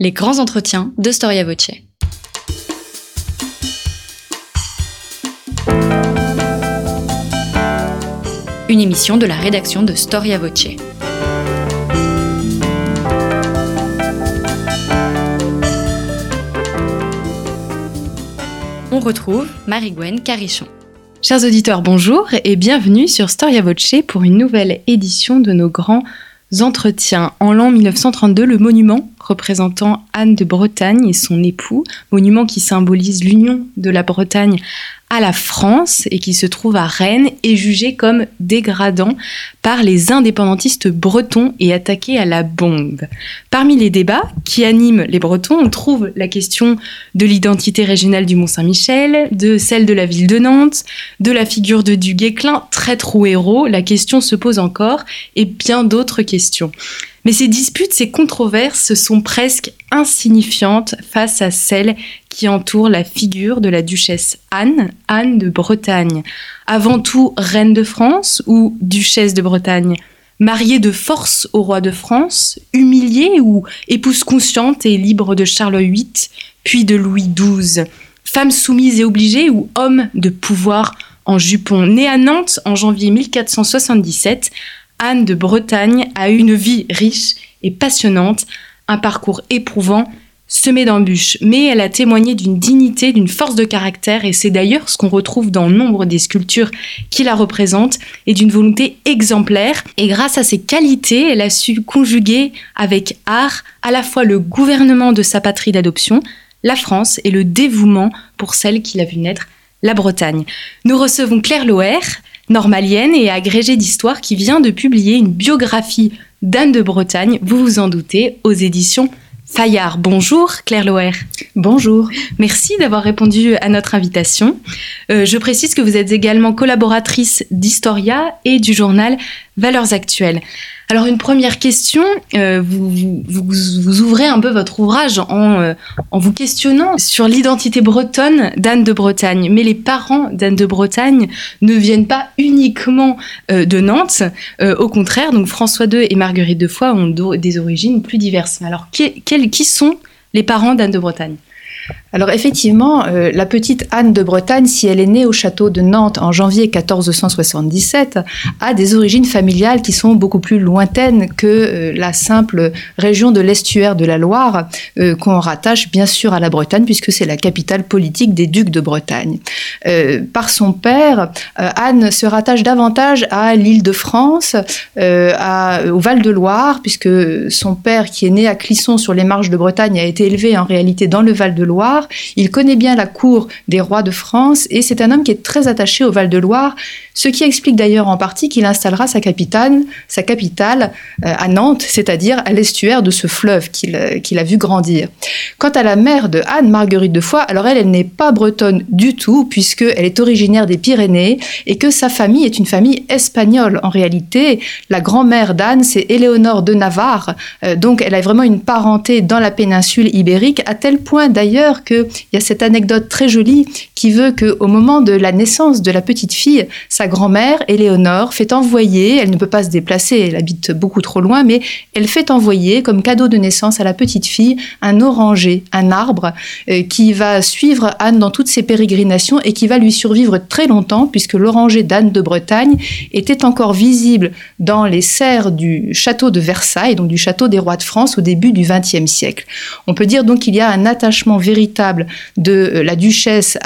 Les grands entretiens de Storia Voce. Une émission de la rédaction de Storia Voce. On retrouve Marie-Gwen Carichon. Chers auditeurs, bonjour et bienvenue sur Storia Voce pour une nouvelle édition de nos grands entretiens. En l'an 1932, le monument représentant Anne de Bretagne et son époux, monument qui symbolise l'union de la Bretagne à la France et qui se trouve à Rennes, est jugé comme dégradant par les indépendantistes bretons et attaqué à la bombe. Parmi les débats qui animent les Bretons, on trouve la question de l'identité régionale du Mont-Saint-Michel, de celle de la ville de Nantes, de la figure de Du Guesclin, traître ou héros, la question se pose encore, et bien d'autres questions. Mais ces disputes, ces controverses sont presque insignifiantes face à celles qui entourent la figure de la duchesse Anne, Anne de Bretagne. Avant tout reine de France ou duchesse de Bretagne? Mariée de force au roi de France, humiliée ou épouse consciente et libre de Charles VIII, puis de Louis XII, femme soumise et obligée ou homme de pouvoir en jupon? Née à Nantes en janvier 1477, Anne de Bretagne a eu une vie riche et passionnante, un parcours éprouvant, semé d'embûches, mais elle a témoigné d'une dignité, d'une force de caractère, et c'est d'ailleurs ce qu'on retrouve dans nombre des sculptures qui la représentent, et d'une volonté exemplaire. Et grâce à ses qualités, elle a su conjuguer avec art à la fois le gouvernement de sa patrie d'adoption, la France, et le dévouement pour celle qui l'a vu naître, la Bretagne. Nous recevons Claire Loer, normalienne et agrégée d'histoire qui vient de publier une biographie d'Anne de Bretagne, vous vous en doutez, aux éditions Fayard. Bonjour Claire Loer. Bonjour. Merci d'avoir répondu à notre invitation. Euh, je précise que vous êtes également collaboratrice d'Historia et du journal Valeurs Actuelles. Alors une première question, euh, vous, ouvrez un peu votre ouvrage en, euh, en vous questionnant sur l'identité bretonne d'Anne de Bretagne. Mais les parents d'Anne de Bretagne ne viennent pas uniquement euh, de Nantes, au contraire, donc François II et Marguerite de Foix ont des origines plus diverses. Alors qui, qui sont les parents d'Anne de Bretagne? Alors effectivement, euh, la petite Anne de Bretagne, si elle est née au château de Nantes en janvier 1477, a des origines familiales qui sont beaucoup plus lointaines que euh, la simple région de l'estuaire de la Loire, euh, qu'on rattache bien sûr à la Bretagne, puisque c'est la capitale politique des ducs de Bretagne. par son père, Anne se rattache davantage à l'île de France, au Val-de-Loire, puisque son père, qui est né à Clisson sur les marges de Bretagne, a été élevé en réalité dans le Val-de-Loire il connaît bien la cour des rois de France et c'est un homme qui est très attaché au Val-de-Loire, ce qui explique d'ailleurs en partie qu'il installera sa capitale, sa capitale euh, à Nantes, c'est-à-dire à, l'estuaire de ce fleuve euh, qu'il a vu grandir. Quant à la mère de Anne, Marguerite de Foix, alors elle, elle n'est pas bretonne du tout puisqu'elle est originaire des Pyrénées et que sa famille est une famille espagnole. En réalité, la grand-mère d'Anne, c'est Éléonore de Navarre, euh, donc elle a vraiment une parenté dans la péninsule ibérique, à tel point d'ailleurs qu'il y a cette anecdote très jolie qui veut qu'au moment de la naissance de la petite fille, sa grand-mère, Éléonore, fait envoyer, elle ne peut pas se déplacer, elle habite beaucoup trop loin, mais elle fait envoyer comme cadeau de naissance à la petite fille un oranger, un arbre, euh, qui va suivre Anne dans toutes ses pérégrinations et qui va lui survivre très longtemps, puisque l'oranger d'Anne de Bretagne était encore visible dans les serres du château de Versailles, donc du château des rois de France au début du XXe siècle. On peut dire donc qu'il y a un attachement véritable de euh, la duchesse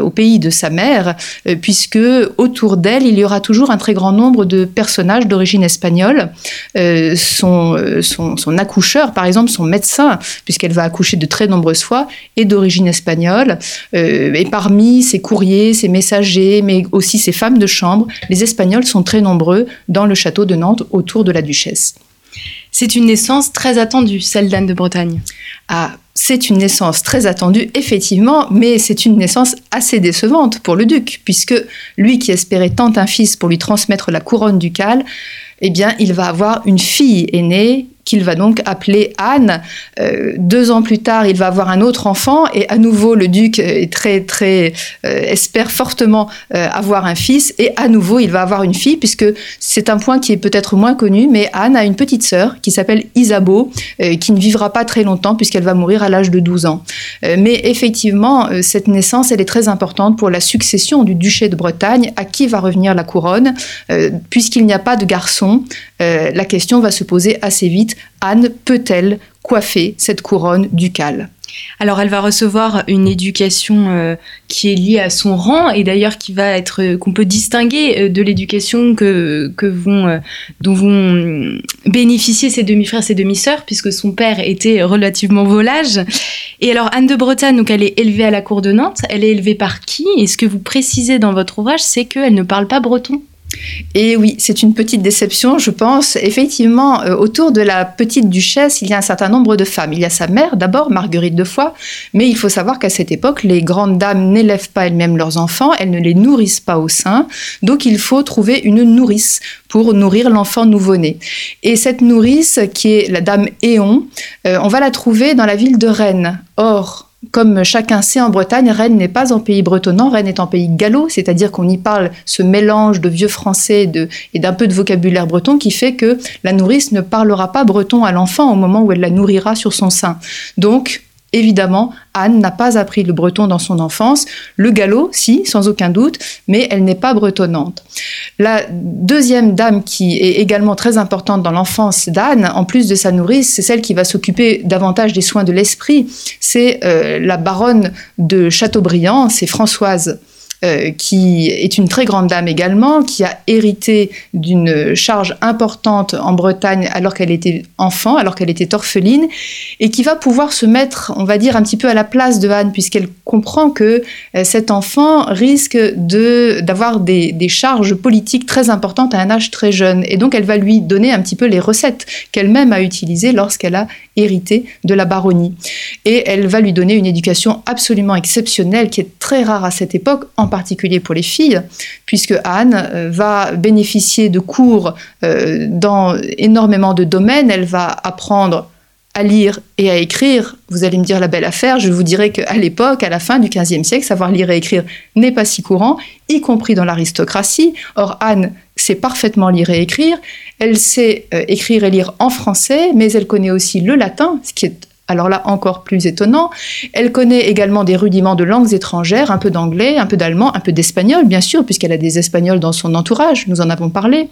au pays de sa mère, euh, puisque autour d'elle, il y aura toujours un très grand nombre de personnages d'origine espagnole. Euh, son, son, accoucheur, par exemple, son médecin, puisqu'elle va accoucher de très nombreuses fois, est d'origine espagnole. et parmi ses courriers, ses messagers, mais aussi ses femmes de chambre, les Espagnols sont très nombreux dans le château de Nantes autour de la duchesse. C'est une naissance très attendue, celle d'Anne de Bretagne. Ah, c'est une naissance très attendue, effectivement, mais c'est une naissance assez décevante pour le duc, puisque lui qui espérait tant un fils pour lui transmettre la couronne ducale, eh bien, il va avoir une fille aînée qu'il va donc appeler Anne. Euh, deux ans plus tard, il va avoir un autre enfant et à nouveau le duc est très très euh, espère fortement euh, avoir un fils et à nouveau il va avoir une fille puisque c'est un point qui est peut-être moins connu, mais Anne a une petite sœur qui s'appelle Isabeau qui ne vivra pas très longtemps puisqu'elle va mourir à l'âge de 12 ans. mais effectivement, cette naissance elle est très importante pour la succession du duché de Bretagne à qui va revenir la couronne puisqu'il n'y a pas de garçon. la question va se poser assez vite Anne peut-elle coiffer cette couronne ducale alors elle va recevoir une éducation euh, qui est liée à son rang et d'ailleurs qui va être euh, qu'on peut distinguer euh, de l'éducation que, vont dont vont bénéficier ses demi-frères ses demi-sœurs puisque son père était relativement volage. Et alors Anne de Bretagne donc elle est élevée à la cour de Nantes, elle est élevée par qui? Et ce que vous précisez dans votre ouvrage c'est qu'elle ne parle pas breton. Et oui, c'est une petite déception, je pense. Effectivement, euh, autour de la petite duchesse, il y a un certain nombre de femmes. Il y a sa mère, d'abord, Marguerite de Foix, mais il faut savoir qu'à cette époque, les grandes dames n'élèvent pas elles-mêmes leurs enfants, elles ne les nourrissent pas au sein, donc il faut trouver une nourrice pour nourrir l'enfant nouveau-né. Et cette nourrice, qui est la dame Éon, euh, on va la trouver dans la ville de Rennes. Or, comme chacun sait en Bretagne, Rennes n'est pas en pays bretonnant, Rennes est en pays gallo, c'est-à-dire qu'on y parle ce mélange de vieux français et d'un peu de vocabulaire breton qui fait que la nourrice ne parlera pas breton à l'enfant au moment où elle la nourrira sur son sein. Donc, Évidemment, Anne n'a pas appris le breton dans son enfance. Le gallo, si, sans aucun doute, mais elle n'est pas bretonnante. La deuxième dame qui est également très importante dans l'enfance d'Anne, en plus de sa nourrice, c'est celle qui va s'occuper davantage des soins de l'esprit. C'est euh, la baronne de Chateaubriand, c'est Françoise euh, qui est une très grande dame également, qui a hérité d'une charge importante en Bretagne alors qu'elle était enfant, alors qu'elle était orpheline, et qui va pouvoir se mettre, on va dire, un petit peu à la place de Anne, puisqu'elle comprend que euh, cet enfant risque de, d'avoir des, des charges politiques très importantes à un âge très jeune. Et donc elle va lui donner un petit peu les recettes qu'elle-même a utilisées lorsqu'elle a hérité de la baronnie. Et elle va lui donner une éducation absolument exceptionnelle, qui est très rare à cette époque, en particulier pour les filles, puisque Anne euh, va bénéficier de cours euh, dans énormément de domaines. Elle va apprendre à lire et à écrire, vous allez me dire la belle affaire, je vous dirais qu'à l'époque, à la fin du XVe siècle, savoir lire et écrire n'est pas si courant, y compris dans l'aristocratie. Or, Anne sait parfaitement lire et écrire, elle sait euh, écrire et lire en français, mais elle connaît aussi le latin, ce qui est alors là encore plus étonnant. Elle connaît également des rudiments de langues étrangères, un peu d'anglais, un peu d'allemand, un peu d'espagnol, bien sûr, puisqu'elle a des espagnols dans son entourage, nous en avons parlé.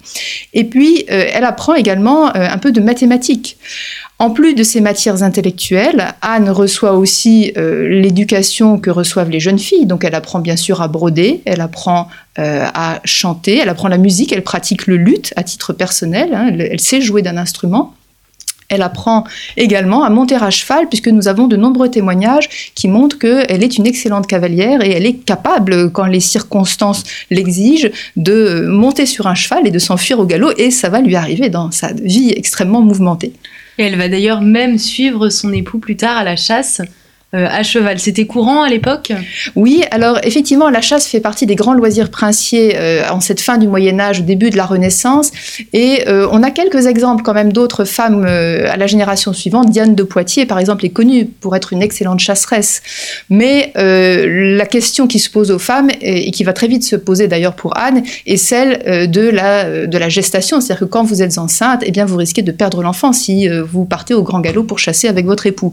Et puis, euh, elle apprend également euh, un peu de mathématiques. En plus de ces matières intellectuelles, Anne reçoit aussi euh, l'éducation que reçoivent les jeunes filles. Donc elle apprend bien sûr à broder, elle apprend à chanter, elle apprend la musique, elle pratique le luth à titre personnel, hein. elle, sait jouer d'un instrument. Elle apprend également à monter à cheval, puisque nous avons de nombreux témoignages qui montrent qu'elle est une excellente cavalière et elle est capable, quand les circonstances l'exigent, de monter sur un cheval et de s'enfuir au galop, et ça va lui arriver dans sa vie extrêmement mouvementée. Et elle va d'ailleurs même suivre son époux plus tard à la chasse à cheval. C'était courant à l'époque? Oui, alors effectivement, la chasse fait partie des grands loisirs princiers euh, en cette fin du Moyen Âge, au début de la Renaissance. Et euh, on a quelques exemples quand même d'autres femmes à la génération suivante. Diane de Poitiers, par exemple, est connue pour être une excellente chasseresse. Mais la question qui se pose aux femmes, et, qui va très vite se poser d'ailleurs pour Anne, est celle de, la, de la gestation. C'est-à-dire que quand vous êtes enceinte, eh bien, vous risquez de perdre l'enfant si vous partez au grand galop pour chasser avec votre époux.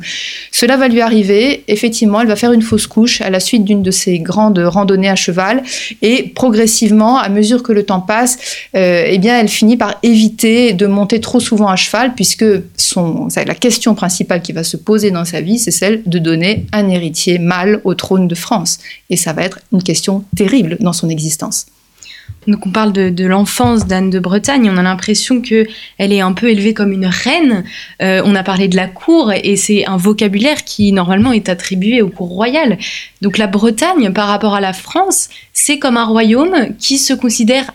Cela va lui arriver effectivement, elle va faire une fausse couche à la suite d'une de ses grandes randonnées à cheval. Et progressivement, à mesure que le temps passe, euh, eh bien, elle finit par éviter de monter trop souvent à cheval, puisque la question principale qui va se poser dans sa vie, c'est celle de donner un héritier mâle au trône de France. Et ça va être une question terrible dans son existence. Donc on parle de, l'enfance d'Anne de Bretagne, on a l'impression que elle est un peu élevée comme une reine. Euh, on a parlé de la cour et c'est un vocabulaire qui normalement est attribué aux cours royales. Donc la Bretagne par rapport à la France, c'est comme un royaume qui se considère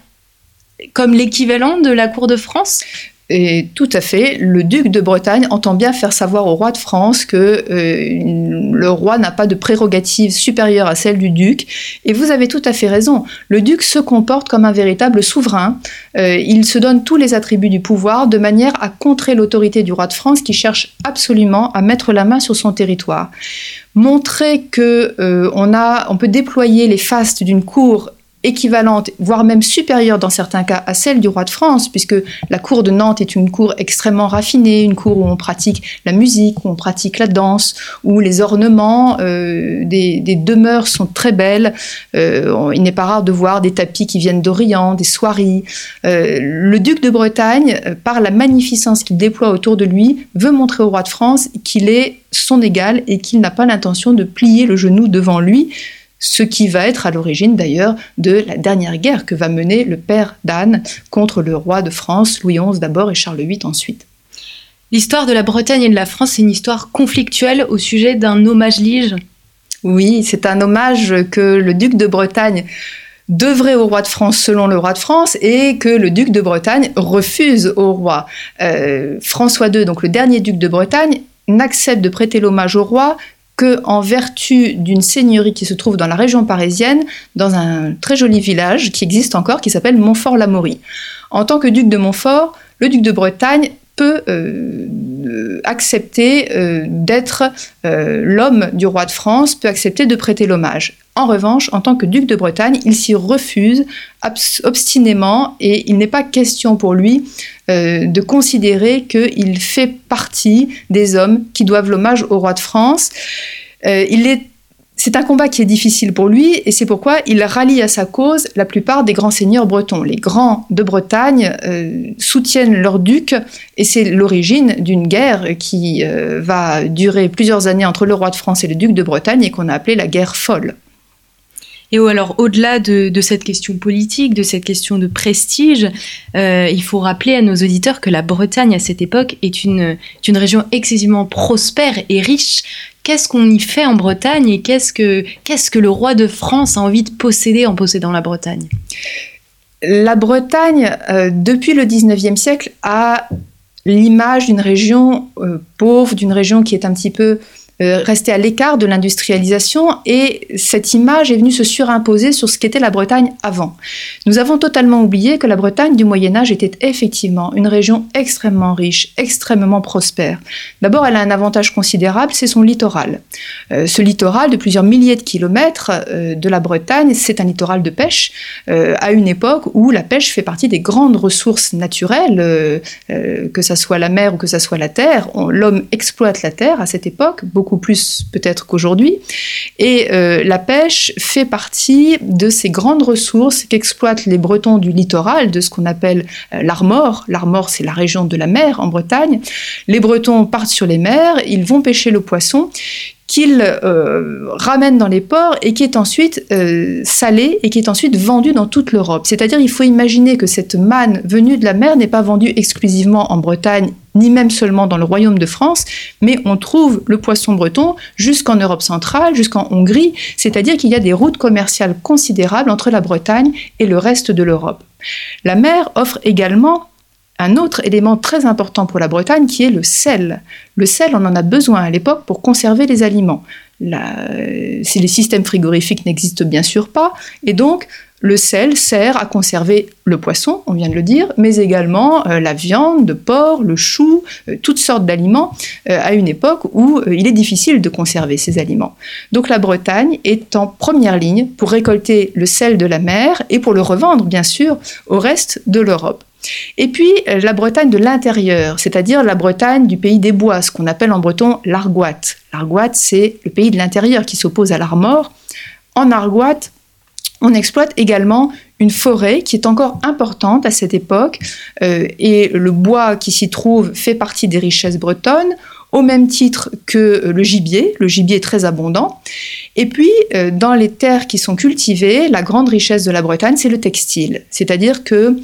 comme l'équivalent de la cour de France? Et tout à fait, le duc de Bretagne entend bien faire savoir au roi de France que euh, le roi n'a pas de prérogative supérieure à celle du duc. Et vous avez tout à fait raison. Le duc se comporte comme un véritable souverain. Euh, il se donne tous les attributs du pouvoir de manière à contrer l'autorité du roi de France qui cherche absolument à mettre la main sur son territoire. Montrer que euh, on, peut déployer les fastes d'une cour équivalente, voire même supérieure dans certains cas à celle du roi de France, puisque la cour de Nantes est une cour extrêmement raffinée, une cour où on pratique la musique, où on pratique la danse, où les ornements euh, des, demeures sont très belles. Euh, il n'est pas rare de voir des tapis qui viennent d'Orient, des soieries. Euh, le duc de Bretagne, par la magnificence qu'il déploie autour de lui, veut montrer au roi de France qu'il est son égal et qu'il n'a pas l'intention de plier le genou devant lui, ce qui va être à l'origine d'ailleurs de la dernière guerre que va mener le père d'Anne contre le roi de France, Louis XI d'abord et Charles VIII ensuite. L'histoire de la Bretagne et de la France, c'est une histoire conflictuelle au sujet d'un hommage lige. Oui, c'est un hommage que le duc de Bretagne devrait au roi de France selon le roi de France et que le duc de Bretagne refuse au roi. Euh, François II, donc le dernier duc de Bretagne, n'accepte de prêter l'hommage au roi que en vertu d'une seigneurie qui se trouve dans la région parisienne, dans un très joli village qui existe encore, qui s'appelle Montfort-l'Amaury. En tant que duc de Montfort, le duc de Bretagne peut euh, accepter euh, d'être euh, l'homme du roi de France, peut accepter de prêter l'hommage. En revanche, en tant que duc de Bretagne, il s'y refuse obstinément et il n'est pas question pour lui de considérer qu'il fait partie des hommes qui doivent l'hommage au roi de France. est c'est un combat qui est difficile pour lui et c'est pourquoi il rallie à sa cause la plupart des grands seigneurs bretons. Les grands de Bretagne euh, soutiennent leur duc et c'est l'origine d'une guerre qui euh, va durer plusieurs années entre le roi de France et le duc de Bretagne et qu'on a appelée la guerre folle. Et alors, au-delà de, cette question politique, de cette question de prestige, euh, il faut rappeler à nos auditeurs que la Bretagne, à cette époque, est une, région excessivement prospère et riche. Qu'est-ce qu'on y fait en Bretagne et qu'est-ce que, qu'est-ce que le roi de France a envie de posséder en possédant la Bretagne? La Bretagne, euh, depuis le 19e siècle, a l'image d'une région euh, pauvre, d'une région qui est un petit peu euh, rester à l'écart de l'industrialisation et cette image est venue se surimposer sur ce qu'était la Bretagne avant. Nous avons totalement oublié que la Bretagne du Moyen Âge était effectivement une région extrêmement riche, extrêmement prospère. D'abord, elle a un avantage considérable, c'est son littoral. Euh, ce littoral de plusieurs milliers de kilomètres euh, de la Bretagne, c'est un littoral de pêche à une époque où la pêche fait partie des grandes ressources naturelles, que ce soit la mer ou que ce soit la terre. L'homme exploite la terre à cette époque, beaucoup plus peut-être qu'aujourd'hui. Et euh, la pêche fait partie de ces grandes ressources qu'exploitent les Bretons du littoral, de ce qu'on appelle euh, l'Armor. L'Armor, c'est la région de la mer en Bretagne. Les Bretons partent sur les mers, ils vont pêcher le poisson qu'ils euh, ramènent dans les ports et qui est ensuite salé et qui est ensuite vendu dans toute l'Europe. C'est-à-dire il faut imaginer que cette manne venue de la mer n'est pas vendue exclusivement en Bretagne ni même seulement dans le royaume de France, mais on trouve le poisson breton jusqu'en Europe centrale, jusqu'en Hongrie, c'est-à-dire qu'il y a des routes commerciales considérables entre la Bretagne et le reste de l'Europe. La mer offre également un autre élément très important pour la Bretagne qui est le sel. Le sel, on en a besoin à l'époque pour conserver les aliments. si les systèmes frigorifiques n'existent bien sûr pas, et donc le sel sert à conserver le poisson, on vient de le dire, mais également euh, la viande, le porc, le chou, euh, toutes sortes d'aliments euh, à une époque où il est difficile de conserver ces aliments. Donc la Bretagne est en première ligne pour récolter le sel de la mer et pour le revendre, bien sûr, au reste de l'Europe. Et puis la Bretagne de l'intérieur, c'est-à-dire la Bretagne du pays des bois, ce qu'on appelle en breton l'Argoate. L'Argoate, c'est le pays de l'intérieur qui s'oppose à l'Armor. En Argoate, on exploite également une forêt qui est encore importante à cette époque euh, et le bois qui s'y trouve fait partie des richesses bretonnes au même titre que le gibier. Le gibier est très abondant. Et puis, euh, dans les terres qui sont cultivées, la grande richesse de la Bretagne, c'est le textile. C'est-à-dire que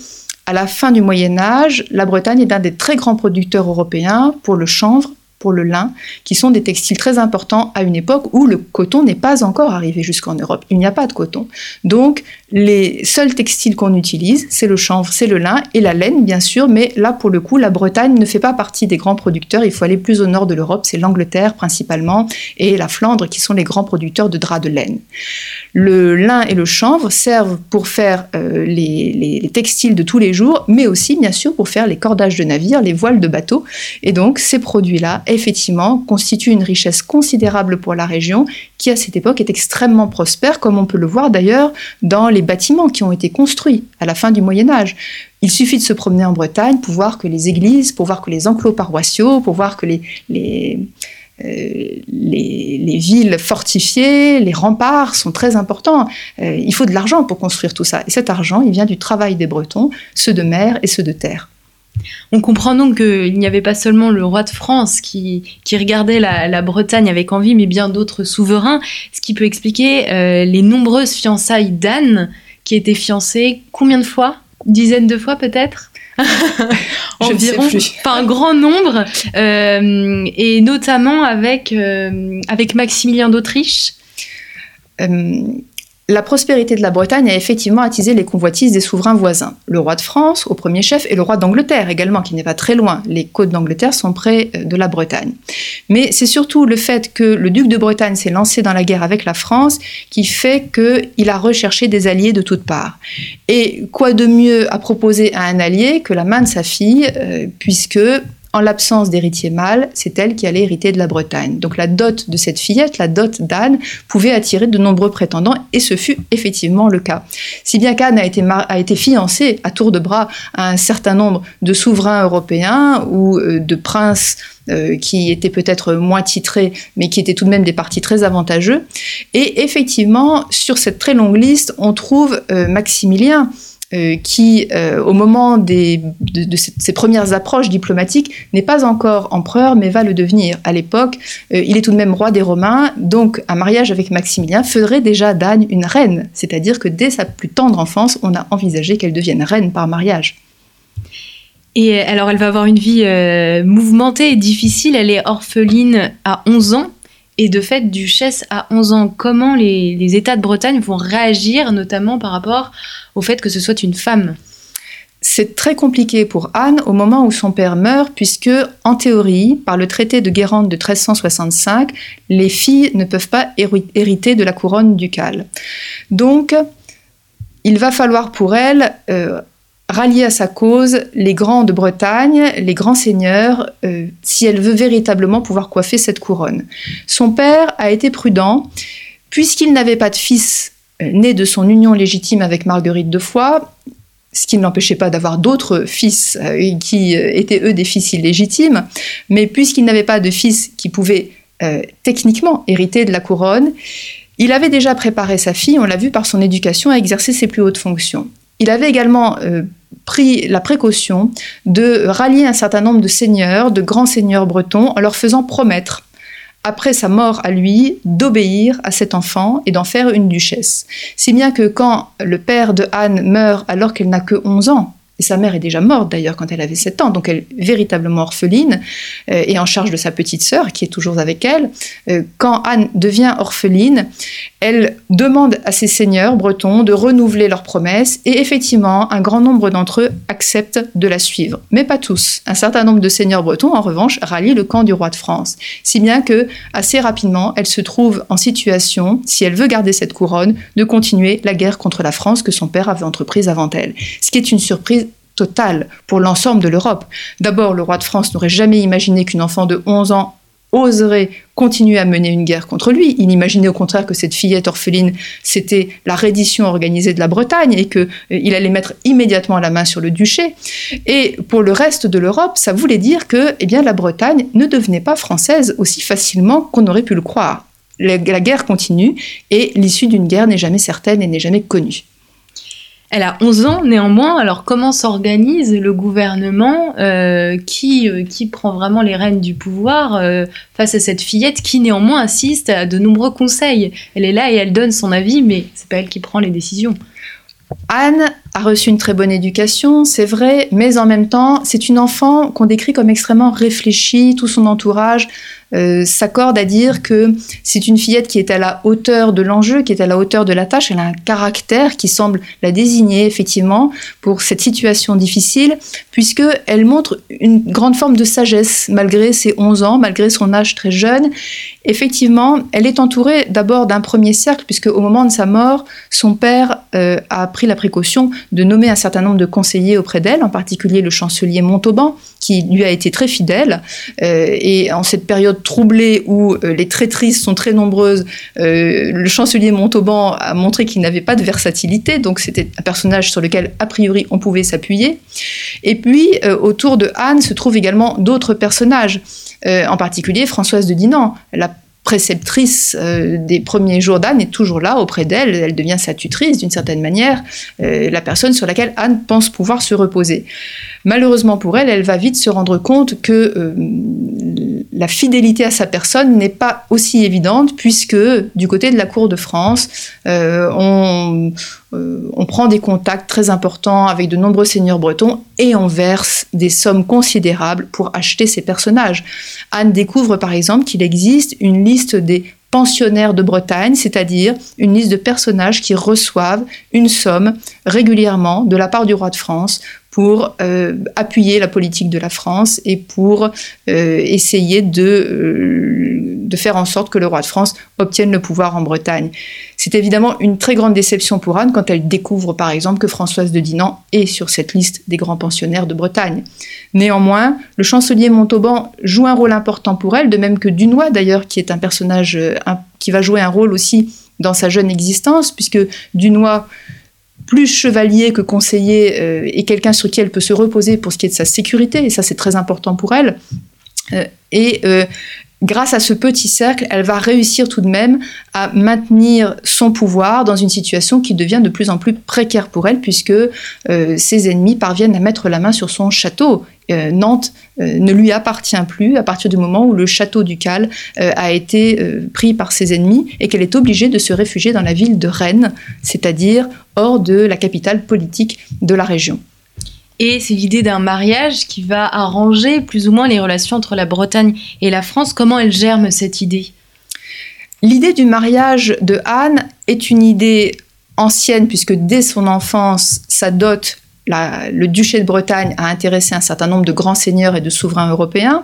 à la fin du Moyen Âge, la Bretagne est l'un des très grands producteurs européens pour le chanvre, pour le lin, qui sont des textiles très importants à une époque où le coton n'est pas encore arrivé jusqu'en Europe. Il n'y a pas de coton. Donc, les seuls textiles qu'on utilise, c'est le chanvre, c'est le lin et la laine, bien sûr, mais là, pour le coup, la Bretagne ne fait pas partie des grands producteurs. Il faut aller plus au nord de l'Europe, c'est l'Angleterre principalement et la Flandre qui sont les grands producteurs de draps de laine. Le lin et le chanvre servent pour faire euh, les, les textiles de tous les jours, mais aussi, bien sûr, pour faire les cordages de navires, les voiles de bateaux. Et donc, ces produits-là, effectivement, constituent une richesse considérable pour la région qui, à cette époque, est extrêmement prospère, comme on peut le voir d'ailleurs dans les bâtiments qui ont été construits à la fin du Moyen Âge. Il suffit de se promener en Bretagne pour voir que les églises, pour voir que les enclos paroissiaux, pour voir que les, les, euh, les, villes fortifiées, les remparts sont très importants. Euh, il faut de l'argent pour construire tout ça. Et cet argent, il vient du travail des Bretons, ceux de mer et ceux de terre. On comprend donc qu'il n'y avait pas seulement le roi de France qui, regardait la, Bretagne avec envie, mais bien d'autres souverains, ce qui peut expliquer euh, les nombreuses fiançailles d'Anne, qui était fiancée combien de fois? Une dizaine de fois peut-être? Environ, pas un grand nombre, euh, et notamment avec, euh, avec Maximilien d'Autriche. La prospérité de la Bretagne a effectivement attisé les convoitises des souverains voisins. Le roi de France, au premier chef, et le roi d'Angleterre également, qui n'est pas très loin. Les côtes d'Angleterre sont près euh, de la Bretagne. Mais c'est surtout le fait que le duc de Bretagne s'est lancé dans la guerre avec la France qui fait qu'il a recherché des alliés de toutes parts. Et quoi de mieux à proposer à un allié que la main de sa fille, euh, puisque en l'absence d'héritier mâle, c'est elle qui allait hériter de la Bretagne. Donc la dot de cette fillette, la dot d'Anne, pouvait attirer de nombreux prétendants, et ce fut effectivement le cas. Si bien qu'Anne a été, fiancée à tour de bras à un certain nombre de souverains européens ou euh, de princes euh, qui étaient peut-être moins titrés, mais qui étaient tout de même des partis très avantageux. Et effectivement, sur cette très longue liste, on trouve euh, Maximilien, euh, qui, euh, au moment de, ses premières approches diplomatiques, n'est pas encore empereur, mais va le devenir. À l'époque, euh, il est tout de même roi des Romains, donc un mariage avec Maximilien ferait déjà d'Anne une reine, c'est-à-dire que dès sa plus tendre enfance, on a envisagé qu'elle devienne reine par mariage. Et alors, elle va avoir une vie mouvementée et difficile. Elle est orpheline à 11 ans. Et de fait, duchesse à 11 ans, comment les, États de Bretagne vont réagir, notamment par rapport au fait que ce soit une femme? C'est très compliqué pour Anne au moment où son père meurt, puisque, en théorie, par le traité de Guérande de 1365, les filles ne peuvent pas hériter de la couronne ducale. Donc, il va falloir pour elle euh, rallier à sa cause les grands de Bretagne, les grands seigneurs, euh, si elle veut véritablement pouvoir coiffer cette couronne. Son père a été prudent, puisqu'il n'avait pas de fils euh, né de son union légitime avec Marguerite de Foix, ce qui ne l'empêchait pas d'avoir d'autres fils euh, qui étaient eux des fils illégitimes, mais puisqu'il n'avait pas de fils qui pouvaient techniquement hériter de la couronne, il avait déjà préparé sa fille, on l'a vu par son éducation, à exercer ses plus hautes fonctions. Il avait également pris la précaution de rallier un certain nombre de seigneurs, de grands seigneurs bretons, en leur faisant promettre, après sa mort à lui, d'obéir à cet enfant et d'en faire une duchesse. Si bien que quand le père de Anne meurt alors qu'elle n'a que 11 ans, et sa mère est déjà morte d'ailleurs quand elle avait 7 ans, donc elle est véritablement orpheline euh, et en charge de sa petite sœur qui est toujours avec elle. Euh, quand Anne devient orpheline, elle demande à ses seigneurs bretons de renouveler leurs promesses et effectivement, un grand nombre d'entre eux acceptent de la suivre. Mais pas tous. Un certain nombre de seigneurs bretons, en revanche, rallient le camp du roi de France. Si bien que, assez rapidement, elle se trouve en situation, si elle veut garder cette couronne, de continuer la guerre contre la France que son père avait entreprise avant elle. Ce qui est une surprise totale pour l'ensemble de l'Europe. D'abord, le roi de France n'aurait jamais imaginé qu'une enfant de 11 ans oserait continuer à mener une guerre contre lui. Il imaginait au contraire que cette fillette orpheline, c'était la reddition organisée de la Bretagne et qu'il euh, allait mettre immédiatement la main sur le duché. Et pour le reste de l'Europe, ça voulait dire que eh bien, la Bretagne ne devenait pas française aussi facilement qu'on aurait pu le croire. la guerre continue et l'issue d'une guerre n'est jamais certaine et n'est jamais connue. Elle a 11 ans néanmoins, alors comment s'organise le gouvernement euh, qui, euh, qui prend vraiment les rênes du pouvoir euh, face à cette fillette qui néanmoins assiste à de nombreux conseils? Elle est là et elle donne son avis, mais c'est pas elle qui prend les décisions. Anne a reçu une très bonne éducation, c'est vrai, mais en même temps, c'est une enfant qu'on décrit comme extrêmement réfléchie, tout son entourage euh, s'accorde à dire que c'est une fillette qui est à la hauteur de l'enjeu, qui est à la hauteur de la tâche, elle a un caractère qui semble la désigner effectivement pour cette situation difficile, puisqu'elle montre une grande forme de sagesse malgré ses 11 ans, malgré son âge très jeune. Effectivement, elle est entourée d'abord d'un premier cercle, puisque au moment de sa mort, son père euh, a pris la précaution de nommer un certain nombre de conseillers auprès d'elle, en particulier le chancelier Montauban, qui lui a été très fidèle. Euh, et en cette période troublée où euh, les traîtrises sont très nombreuses, euh, le chancelier Montauban a montré qu'il n'avait pas de versatilité, donc c'était un personnage sur lequel, a priori, on pouvait s'appuyer. Et puis, autour de Anne se trouvent également d'autres personnages, en particulier Françoise de Dinan, la préceptrice des premiers jours d'Anne est toujours là auprès d'elle, elle devient sa tutrice d'une certaine manière, la personne sur laquelle Anne pense pouvoir se reposer. Malheureusement pour elle, elle va vite se rendre compte que euh, la fidélité à sa personne n'est pas aussi évidente puisque du côté de la cour de France, euh, on, euh, on, prend des contacts très importants avec de nombreux seigneurs bretons et on verse des sommes considérables pour acheter ces personnages. Anne découvre par exemple qu'il existe une liste des pensionnaires de Bretagne, c'est-à-dire une liste de personnages qui reçoivent une somme régulièrement de la part du roi de France pour euh, appuyer la politique de la France et pour euh, essayer de, euh, de faire en sorte que le roi de France obtienne le pouvoir en Bretagne. C'est évidemment une très grande déception pour Anne quand elle découvre par exemple que Françoise de Dinan est sur cette liste des grands pensionnaires de Bretagne. Néanmoins, le chancelier Montauban joue un rôle important pour elle, de même que Dunois d'ailleurs, qui est un personnage qui va jouer un rôle aussi dans sa jeune existence, puisque Dunois plus chevalier que conseiller euh, et quelqu'un sur qui elle peut se reposer pour ce qui est de sa sécurité, et ça c'est très important pour elle. Euh, et euh, grâce à ce petit cercle, elle va réussir tout de même à maintenir son pouvoir dans une situation qui devient de plus en plus précaire pour elle, puisque ses ennemis parviennent à mettre la main sur son château. Euh, Nantes euh, ne lui appartient plus à partir du moment où le château ducal euh, a été pris par ses ennemis et qu'elle est obligée de se réfugier dans la ville de Rennes, c'est-à-dire hors de la capitale politique de la région. Et c'est l'idée d'un mariage qui va arranger plus ou moins les relations entre la Bretagne et la France. Comment elle germe cette idée? L'idée du mariage de Anne est une idée ancienne puisque dès son enfance, sa dot le duché de Bretagne a intéressé un certain nombre de grands seigneurs et de souverains européens.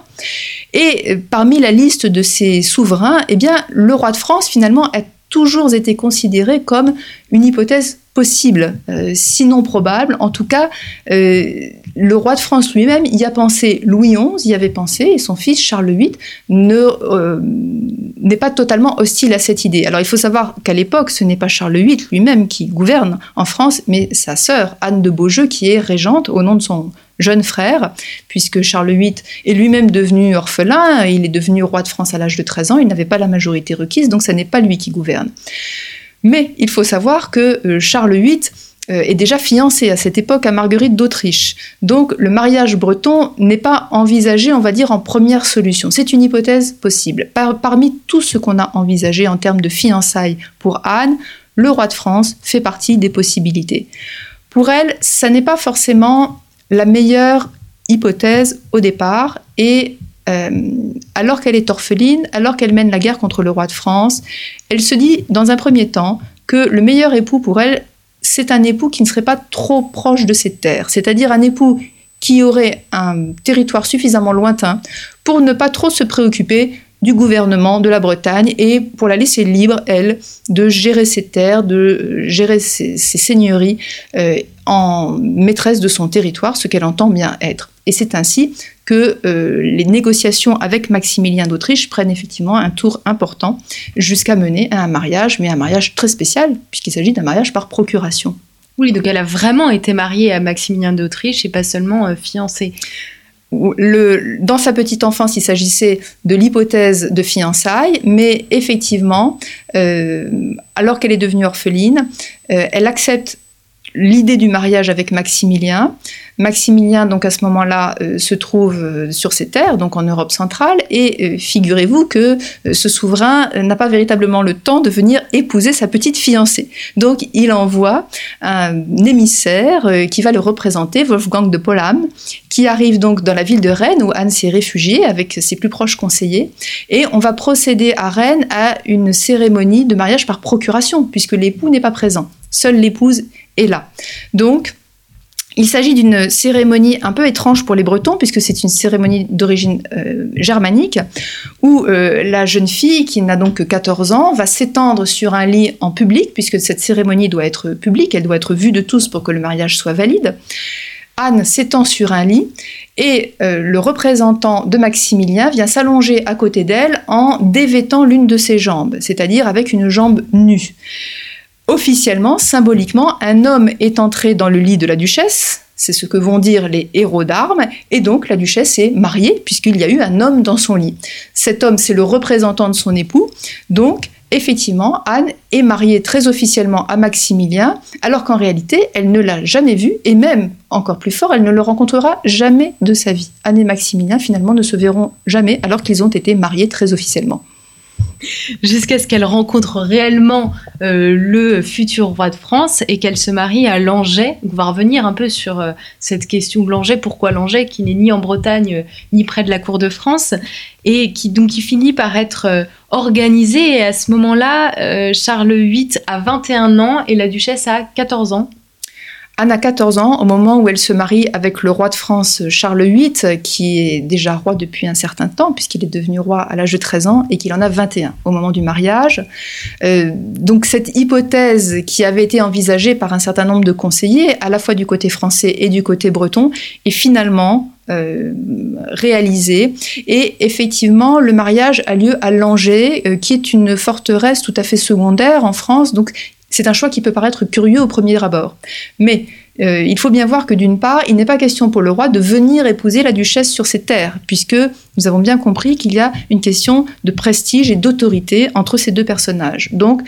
Et euh, parmi la liste de ces souverains, eh bien, le roi de France, finalement, a toujours été considéré comme une hypothèse possible, euh, sinon probable. En tout cas, euh, le roi de France lui-même y a pensé. Louis XI y avait pensé, et son fils Charles VIII euh, n'est pas totalement hostile à cette idée. Alors il faut savoir qu'à l'époque, ce n'est pas Charles VIII lui-même qui gouverne en France, mais sa sœur Anne de Beaujeu qui est régente au nom de son jeune frère, puisque Charles VIII est lui-même devenu orphelin, il est devenu roi de France à l'âge de 13 ans, il n'avait pas la majorité requise, donc ce n'est pas lui qui gouverne. Mais il faut savoir que euh, Charles VIII euh, est déjà fiancé à cette époque à Marguerite d'Autriche. Donc le mariage breton n'est pas envisagé, on va dire, en première solution. C'est une hypothèse possible. parmi tout ce qu'on a envisagé en termes de fiançailles pour Anne, le roi de France fait partie des possibilités. Pour elle, ça n'est pas forcément la meilleure hypothèse au départ et euh, alors qu'elle est orpheline, alors qu'elle mène la guerre contre le roi de France, elle se dit dans un premier temps que le meilleur époux pour elle, c'est un époux qui ne serait pas trop proche de ses terres, c'est-à-dire un époux qui aurait un territoire suffisamment lointain pour ne pas trop se préoccuper du gouvernement de la Bretagne et pour la laisser libre, elle, de gérer ses terres, de gérer ses, seigneuries euh, en maîtresse de son territoire, ce qu'elle entend bien être. Et c'est ainsi que euh, les négociations avec Maximilien d'Autriche prennent effectivement un tour important jusqu'à mener à un mariage, mais un mariage très spécial, puisqu'il s'agit d'un mariage par procuration. Oui, donc elle a vraiment été mariée à Maximilien d'Autriche et pas seulement euh, fiancée. Dans sa petite enfance, il s'agissait de l'hypothèse de fiançailles, mais effectivement, euh, alors qu'elle est devenue orpheline, elle accepte l'idée du mariage avec Maximilien, Maximilien, donc à ce moment-là, euh, se trouve euh, sur ces terres, donc en Europe centrale, et figurez-vous que ce souverain n'a pas véritablement le temps de venir épouser sa petite fiancée. Donc il envoie un émissaire qui va le représenter, Wolfgang de Polam, qui arrive donc dans la ville de Rennes où Anne s'est réfugiée avec ses plus proches conseillers. Et on va procéder à Rennes à une cérémonie de mariage par procuration, puisque l'époux n'est pas présent. Seule l'épouse est là. Donc, il s'agit d'une cérémonie un peu étrange pour les Bretons, puisque c'est une cérémonie d'origine euh, germanique, où euh, la jeune fille, qui n'a donc que 14 ans, va s'étendre sur un lit en public, puisque cette cérémonie doit être publique, elle doit être vue de tous pour que le mariage soit valide. Anne s'étend sur un lit et euh, le représentant de Maximilien vient s'allonger à côté d'elle en dévêtant l'une de ses jambes, c'est-à-dire avec une jambe nue. Officiellement, symboliquement, un homme est entré dans le lit de la duchesse, c'est ce que vont dire les héros d'armes, et donc la duchesse est mariée puisqu'il y a eu un homme dans son lit. Cet homme, c'est le représentant de son époux, donc effectivement, Anne est mariée très officiellement à Maximilien, alors qu'en réalité, elle ne l'a jamais vu, et même, encore plus fort, elle ne le rencontrera jamais de sa vie. Anne et Maximilien, finalement, ne se verront jamais, alors qu'ils ont été mariés très officiellement jusqu'à ce qu'elle rencontre réellement euh, le futur roi de France et qu'elle se marie à Langeais. On va revenir un peu sur euh, cette question de Langeais, pourquoi Langeais, qui n'est ni en Bretagne euh, ni près de la cour de France, et qui donc finit par être organisé. Et à ce moment-là, Charles VIII a 21 ans et la duchesse a 14 ans. Anne a 14 ans au moment où elle se marie avec le roi de France Charles VIII, qui est déjà roi depuis un certain temps, puisqu'il est devenu roi à l'âge de 13 ans et qu'il en a 21 au moment du mariage. Euh, donc cette hypothèse qui avait été envisagée par un certain nombre de conseillers, à la fois du côté français et du côté breton, est finalement euh, réalisée. Et effectivement, le mariage a lieu à Langeais, euh, qui est une forteresse tout à fait secondaire en France. C'est un choix qui peut paraître curieux au premier abord. Mais euh, il faut bien voir que d'une part, il n'est pas question pour le roi de venir épouser la duchesse sur ses terres, puisque nous avons bien compris qu'il y a une question de prestige et d'autorité entre ces deux personnages. Donc,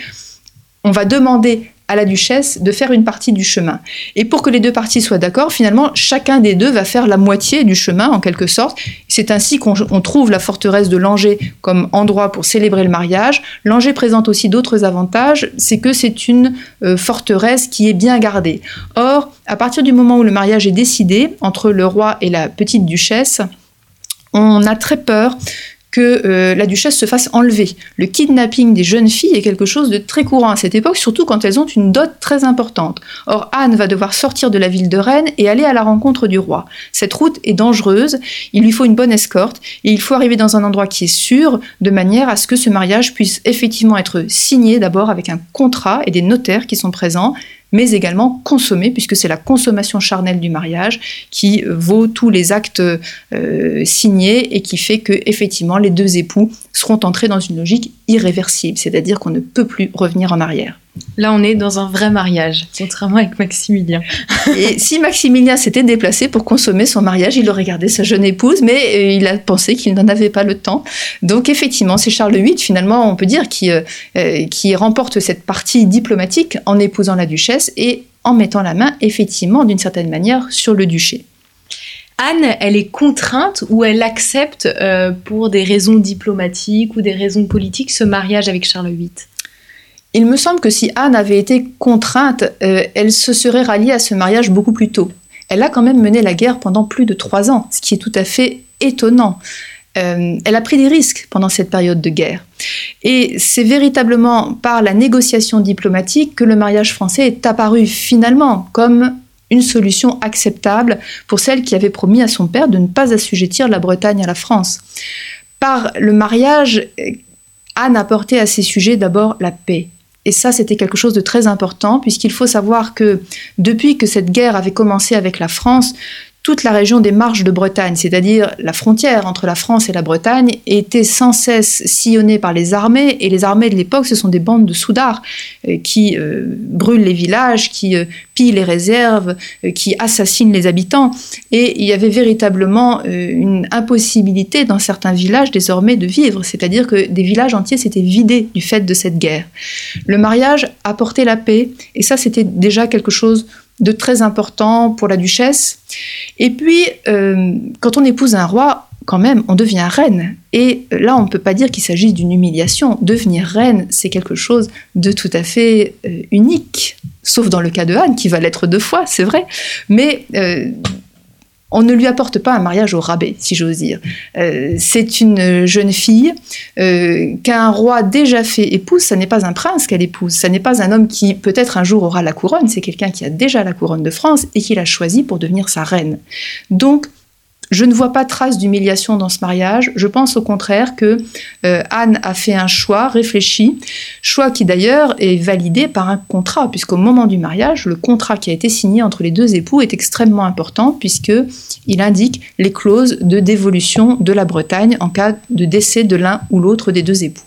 on va demander à la duchesse de faire une partie du chemin. Et pour que les deux parties soient d'accord, finalement, chacun des deux va faire la moitié du chemin, en quelque sorte. C'est ainsi qu'on trouve la forteresse de Langeais comme endroit pour célébrer le mariage. Langeais présente aussi d'autres avantages, c'est que c'est une euh, forteresse qui est bien gardée. Or, à partir du moment où le mariage est décidé entre le roi et la petite duchesse, on a très peur que euh, la duchesse se fasse enlever. Le kidnapping des jeunes filles est quelque chose de très courant à cette époque, surtout quand elles ont une dot très importante. Or, Anne va devoir sortir de la ville de Rennes et aller à la rencontre du roi. Cette route est dangereuse, il lui faut une bonne escorte, et il faut arriver dans un endroit qui est sûr, de manière à ce que ce mariage puisse effectivement être signé d'abord avec un contrat et des notaires qui sont présents, mais également consommer, puisque c'est la consommation charnelle du mariage qui vaut tous les actes euh, signés et qui fait que effectivement les deux époux seront entrés dans une logique irréversible, c'est-à-dire qu'on ne peut plus revenir en arrière. Là, on est dans un vrai mariage, contrairement avec Maximilien. Et si Maximilien s'était déplacé pour consommer son mariage, il aurait gardé sa jeune épouse, mais euh, il a pensé qu'il n'en avait pas le temps. Donc, effectivement, c'est Charles VIII, finalement, on peut dire, qui, euh, euh, qui remporte cette partie diplomatique en épousant la duchesse et en mettant la main, effectivement, d'une certaine manière, sur le duché. Anne, elle est contrainte ou elle accepte, pour des raisons diplomatiques ou des raisons politiques, ce mariage avec Charles VIII il me semble que si Anne avait été contrainte, euh, elle se serait ralliée à ce mariage beaucoup plus tôt. Elle a quand même mené la guerre pendant plus de trois ans, ce qui est tout à fait étonnant. Euh, elle a pris des risques pendant cette période de guerre. Et c'est véritablement par la négociation diplomatique que le mariage français est apparu finalement comme une solution acceptable pour celle qui avait promis à son père de ne pas assujettir la Bretagne à la France. Par le mariage, Anne apportait à ces sujets d'abord la paix, et ça, c'était quelque chose de très important, puisqu'il faut savoir que depuis que cette guerre avait commencé avec la France, toute la région des marges de Bretagne, c'est-à-dire la frontière entre la France et la Bretagne, était sans cesse sillonnée par les armées, et les armées de l'époque, ce sont des bandes de soudards euh, qui euh, brûlent les villages, qui euh, pillent les réserves, qui assassinent les habitants, et il y avait véritablement une impossibilité dans certains villages désormais de vivre, c'est-à-dire que des villages entiers s'étaient vidés du fait de cette guerre. Le mariage apportait la paix, et ça c'était déjà quelque chose de très important pour la duchesse. Et puis, euh, quand on épouse un roi, quand même, on devient reine. Et là, on ne peut pas dire qu'il s'agit d'une humiliation. Devenir reine, c'est quelque chose de tout à fait euh, unique, sauf dans le cas de Anne, qui va l'être deux fois, c'est vrai. Mais euh, on ne lui apporte pas un mariage au rabais, si j'ose dire. Euh, c'est une jeune fille qu'un roi déjà fait épouse. Ça n'est pas un prince qu'elle épouse. Ça n'est pas un homme qui peut-être un jour aura la couronne. C'est quelqu'un qui a déjà la couronne de France et qui l'a choisi pour devenir sa reine. Donc, je ne vois pas trace d'humiliation dans ce mariage. Je pense au contraire que euh, Anne a fait un choix réfléchi, choix qui d'ailleurs est validé par un contrat, puisqu'au moment du mariage, le contrat qui a été signé entre les deux époux est extrêmement important, puisque il indique les clauses de dévolution de la Bretagne en cas de décès de l'un ou l'autre des deux époux.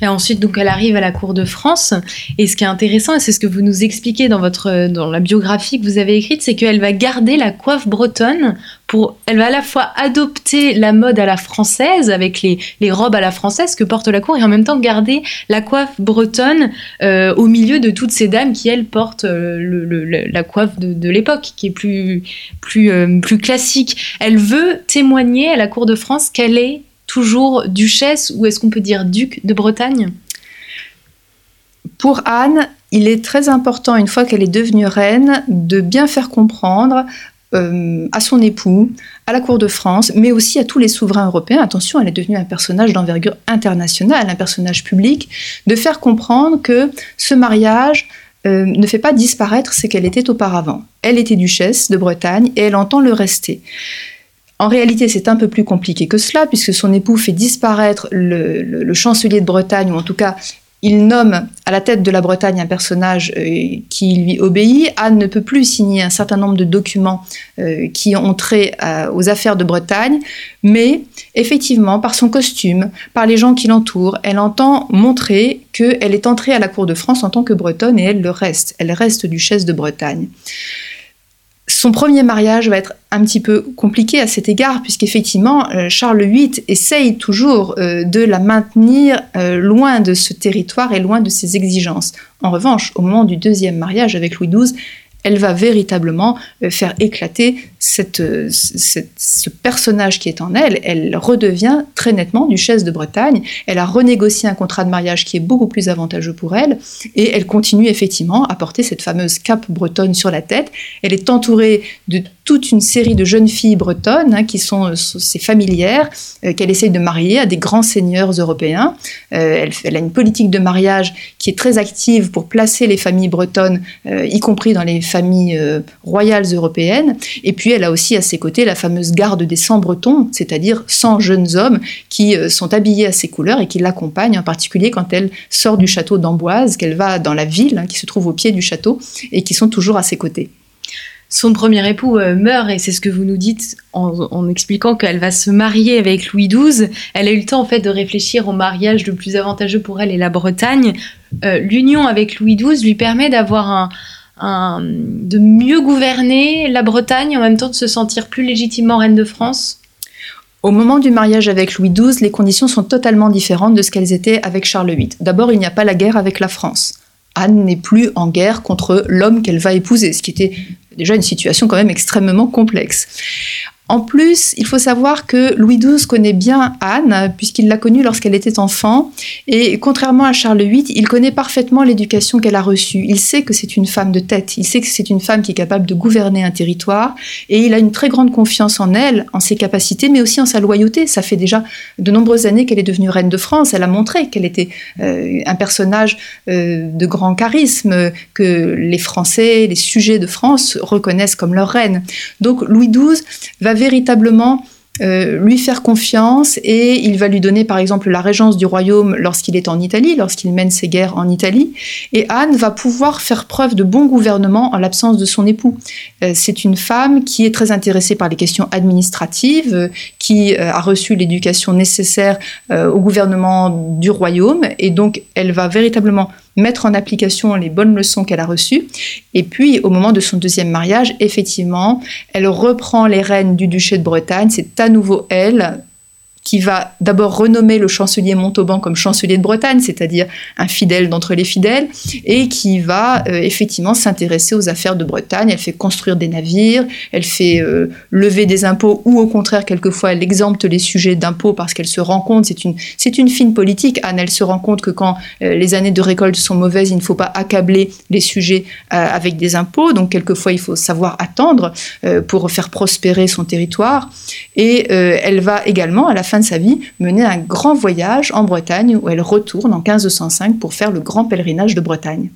Et ensuite, donc, elle arrive à la cour de France. Et ce qui est intéressant, et c'est ce que vous nous expliquez dans votre dans la biographie que vous avez écrite, c'est qu'elle va garder la coiffe bretonne pour. Elle va à la fois adopter la mode à la française avec les, les robes à la française que porte la cour, et en même temps garder la coiffe bretonne euh, au milieu de toutes ces dames qui elles portent euh, le, la coiffe de, l'époque, qui est plus plus euh, plus classique. Elle veut témoigner à la cour de France qu'elle est toujours duchesse ou est-ce qu'on peut dire duc de Bretagne? Pour Anne, il est très important, une fois qu'elle est devenue reine, de bien faire comprendre euh, à son époux, à la cour de France, mais aussi à tous les souverains européens, attention, elle est devenue un personnage d'envergure internationale, un personnage public, de faire comprendre que ce mariage euh, ne fait pas disparaître ce qu'elle était auparavant. Elle était duchesse de Bretagne et elle entend le rester. En réalité, c'est un peu plus compliqué que cela, puisque son époux fait disparaître le, chancelier de Bretagne, ou en tout cas, il nomme à la tête de la Bretagne un personnage euh, qui lui obéit. Anne ne peut plus signer un certain nombre de documents euh, qui ont trait aux affaires de Bretagne, mais effectivement, par son costume, par les gens qui l'entourent, elle entend montrer qu'elle est entrée à la cour de France en tant que bretonne et elle le reste. Elle reste duchesse de Bretagne. Son premier mariage va être un petit peu compliqué à cet égard, puisqu'effectivement, euh, Charles VIII essaye toujours euh, de la maintenir euh, loin de ce territoire et loin de ses exigences. En revanche, au moment du deuxième mariage avec Louis XII, elle va véritablement euh, faire éclater euh, ce personnage qui est en elle. Elle redevient très nettement duchesse de Bretagne. Elle a renégocié un contrat de mariage qui est beaucoup plus avantageux pour elle et elle continue effectivement à porter cette fameuse cape bretonne sur la tête. Elle est entourée de toute une série de jeunes filles bretonnes hein, qui sont euh, ses familières, qu'elle essaye de marier à des grands seigneurs européens. elle, a une politique de mariage qui est très active pour placer les familles bretonnes, y compris dans les familles euh, royales européennes. Et puis elle a aussi à ses côtés la fameuse garde des 100 bretons, c'est-à-dire 100 jeunes hommes qui euh, sont habillés à ses couleurs et qui l'accompagnent, en particulier quand elle sort du château d'Amboise, qu'elle va dans la ville hein, qui se trouve au pied du château et qui sont toujours à ses côtés son premier époux euh, meurt et c'est ce que vous nous dites en, expliquant qu'elle va se marier avec Louis XII. Elle a eu le temps en fait de réfléchir au mariage le plus avantageux pour elle et la Bretagne. L'union avec Louis XII lui permet d'avoir un, de mieux gouverner la Bretagne en même temps de se sentir plus légitimement reine de France? Au moment du mariage avec Louis XII, les conditions sont totalement différentes de ce qu'elles étaient avec Charles VIII. D'abord, il n'y a pas la guerre avec la France. Anne n'est plus en guerre contre l'homme qu'elle va épouser, ce qui était déjà une situation quand même extrêmement complexe. En plus, il faut savoir que Louis XII connaît bien Anne, puisqu'il l'a connue lorsqu'elle était enfant, et contrairement à Charles VIII, il connaît parfaitement l'éducation qu'elle a reçue. Il sait que c'est une femme de tête, il sait que c'est une femme qui est capable de gouverner un territoire, et il a une très grande confiance en elle, en ses capacités, mais aussi en sa loyauté. Ça fait déjà de nombreuses années qu'elle est devenue reine de France, elle a montré qu'elle était euh, un personnage euh, de grand charisme, que les Français, les sujets de France reconnaissent comme leur reine. Donc Louis XII va véritablement euh, lui faire confiance et il va lui donner par exemple la régence du royaume lorsqu'il est en Italie, lorsqu'il mène ses guerres en Italie. Et Anne va pouvoir faire preuve de bon gouvernement en l'absence de son époux. Euh, c'est une femme qui est très intéressée par les questions administratives, euh, qui a reçu l'éducation nécessaire au gouvernement du royaume et donc elle va véritablement mettre en application les bonnes leçons qu'elle a reçues. Et puis, au moment de son deuxième mariage, effectivement, elle reprend les rênes du duché de Bretagne. C'est à nouveau elle qui va d'abord renommer le chancelier Montauban comme chancelier de Bretagne, c'est-à-dire un fidèle d'entre les fidèles, et qui va euh, effectivement s'intéresser aux affaires de Bretagne. Elle fait construire des navires, elle fait euh, lever des impôts, ou au contraire, quelquefois, elle exempte les sujets d'impôts parce qu'elle se rend compte, c'est une, une fine politique, Anne, elle se rend compte que quand euh, les années de récolte sont mauvaises, il ne faut pas accabler les sujets avec des impôts, donc quelquefois, il faut savoir attendre pour faire prospérer son territoire. Et elle va également, à la fin de sa vie, mener un grand voyage en Bretagne où elle retourne en 1505 pour faire le grand pèlerinage de Bretagne.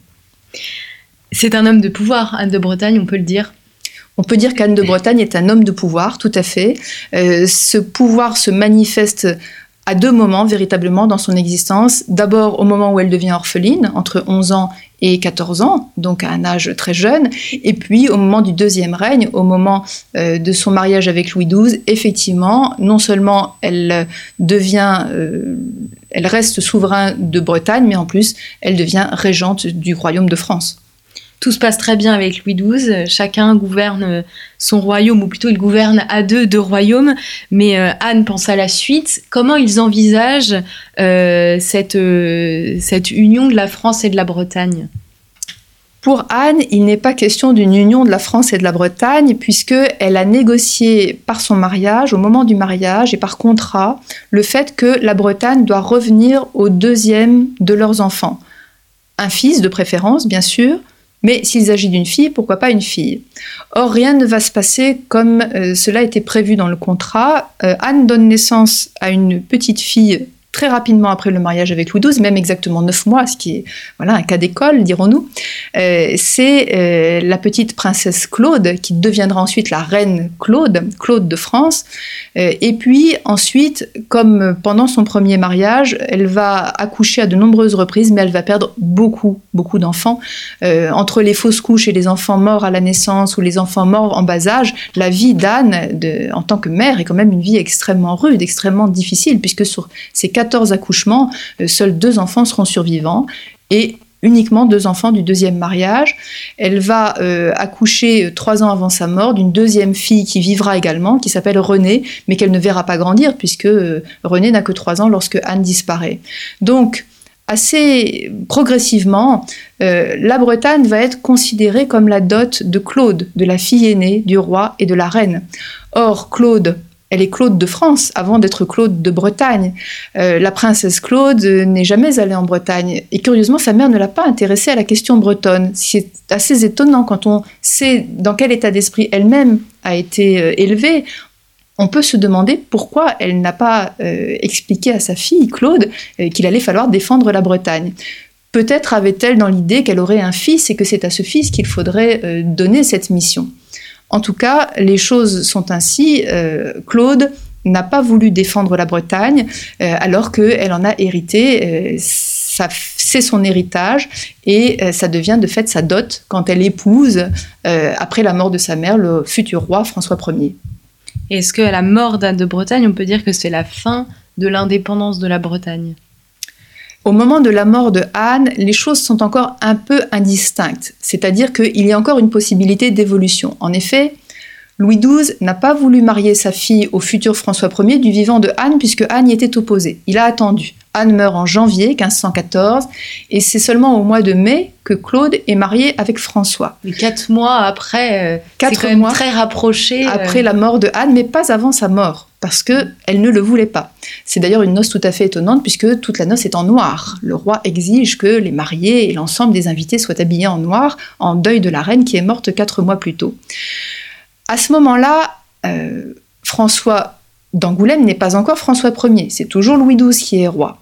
C'est un homme de pouvoir, Anne de Bretagne, on peut le dire. On peut dire qu'Anne de Bretagne est un homme de pouvoir, tout à fait. Euh, ce pouvoir se manifeste à deux moments véritablement dans son existence. D'abord au moment où elle devient orpheline, entre 11 ans et 14 ans, donc à un âge très jeune, et puis au moment du deuxième règne, au moment euh, de son mariage avec Louis XII, effectivement, non seulement elle devient, euh, elle reste souverain de Bretagne, mais en plus elle devient régente du royaume de France tout se passe très bien avec Louis XII. Chacun gouverne son royaume, ou plutôt il gouverne à deux, deux royaumes. Mais euh, Anne pense à la suite. Comment ils envisagent euh, cette, euh, cette union de la France et de la Bretagne? Pour Anne, il n'est pas question d'une union de la France et de la Bretagne, puisqu'elle a négocié par son mariage, au moment du mariage et par contrat, le fait que la Bretagne doit revenir au deuxième de leurs enfants. Un fils de préférence, bien sûr, mais s'il s'agit d'une fille, pourquoi pas une fille? Or, rien ne va se passer comme euh, cela était prévu dans le contrat. Euh, Anne donne naissance à une petite fille très rapidement après le mariage avec Louis XII, même exactement neuf mois, ce qui est voilà un cas d'école, dirons-nous. Euh, c'est euh, la petite princesse Claude qui deviendra ensuite la reine Claude, Claude de France. Euh, et puis ensuite, comme pendant son premier mariage, elle va accoucher à de nombreuses reprises, mais elle va perdre beaucoup, beaucoup d'enfants. entre les fausses couches et les enfants morts à la naissance ou les enfants morts en bas âge, la vie d'Anne en tant que mère est quand même une vie extrêmement rude, extrêmement difficile, puisque sur ces quatre 14 accouchements, euh, seuls deux enfants seront survivants et uniquement deux enfants du deuxième mariage. Elle va euh, accoucher euh, trois ans avant sa mort d'une deuxième fille qui vivra également, qui s'appelle Renée, mais qu'elle ne verra pas grandir puisque Renée n'a que trois ans lorsque Anne disparaît. Donc, assez progressivement, la Bretagne va être considérée comme la dot de Claude, de la fille aînée du roi et de la reine. Or, Claude elle est Claude de France avant d'être Claude de Bretagne. Euh, la princesse Claude n'est jamais allée en Bretagne. Et curieusement, sa mère ne l'a pas intéressée à la question bretonne. C'est assez étonnant quand on sait dans quel état d'esprit elle-même a été euh, élevée. On peut se demander pourquoi elle n'a pas euh, expliqué à sa fille, Claude, qu'il allait falloir défendre la Bretagne. Peut-être avait-elle dans l'idée qu'elle aurait un fils et que c'est à ce fils qu'il faudrait donner cette mission. En tout cas, les choses sont ainsi. Euh, Claude n'a pas voulu défendre la Bretagne euh, alors qu'elle en a hérité. Euh, c'est son héritage et ça devient de fait sa dot quand elle épouse, après la mort de sa mère, le futur roi François Ier. Est-ce qu'à la mort d'Anne de Bretagne, on peut dire que c'est la fin de l'indépendance de la Bretagne? Au moment de la mort de Anne, les choses sont encore un peu indistinctes, c'est-à-dire qu'il y a encore une possibilité d'évolution. En effet, Louis XII n'a pas voulu marier sa fille au futur François Ier du vivant de Anne puisque Anne y était opposée. Il a attendu. Anne meurt en janvier 1514 et c'est seulement au mois de mai que Claude est marié avec François. quatre mois après, euh, quatre quand mois très rapproché. Euh. Après la mort de Anne, mais pas avant sa mort parce qu'elle ne le voulait pas. C'est d'ailleurs une noce tout à fait étonnante puisque toute la noce est en noir. Le roi exige que les mariés et l'ensemble des invités soient habillés en noir en deuil de la reine qui est morte quatre mois plus tôt. À ce moment-là, euh, François d'Angoulême n'est pas encore François Ier, c'est toujours Louis XII qui est roi.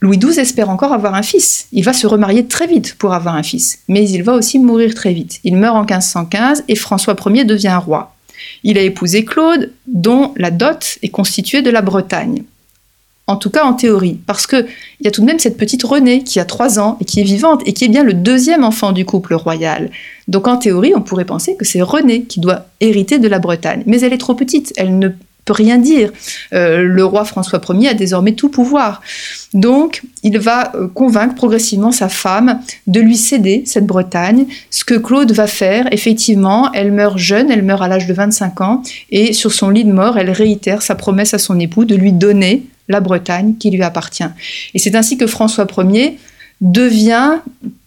Louis XII espère encore avoir un fils. Il va se remarier très vite pour avoir un fils, mais il va aussi mourir très vite. Il meurt en 1515 et François Ier devient roi. Il a épousé Claude, dont la dot est constituée de la Bretagne. En tout cas en théorie, parce qu'il y a tout de même cette petite Renée qui a trois ans et qui est vivante et qui est bien le deuxième enfant du couple royal. Donc en théorie, on pourrait penser que c'est Renée qui doit hériter de la Bretagne. Mais elle est trop petite, elle ne peut rien dire. Euh, le roi François Ier a désormais tout pouvoir. Donc, il va euh, convaincre progressivement sa femme de lui céder cette Bretagne, ce que Claude va faire. Effectivement, elle meurt jeune, elle meurt à l'âge de 25 ans, et sur son lit de mort, elle réitère sa promesse à son époux de lui donner la Bretagne qui lui appartient. Et c'est ainsi que François Ier devient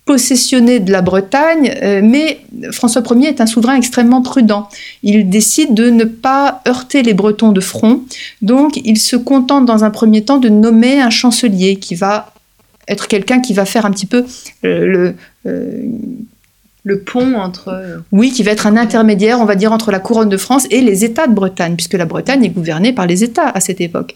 possessionné de la Bretagne, euh, mais François Ier est un souverain extrêmement prudent. Il décide de ne pas heurter les Bretons de front, donc il se contente dans un premier temps de nommer un chancelier qui va être quelqu'un qui va faire un petit peu euh, le, euh, le pont entre... Oui, qui va être un intermédiaire, on va dire, entre la couronne de France et les États de Bretagne, puisque la Bretagne est gouvernée par les États à cette époque.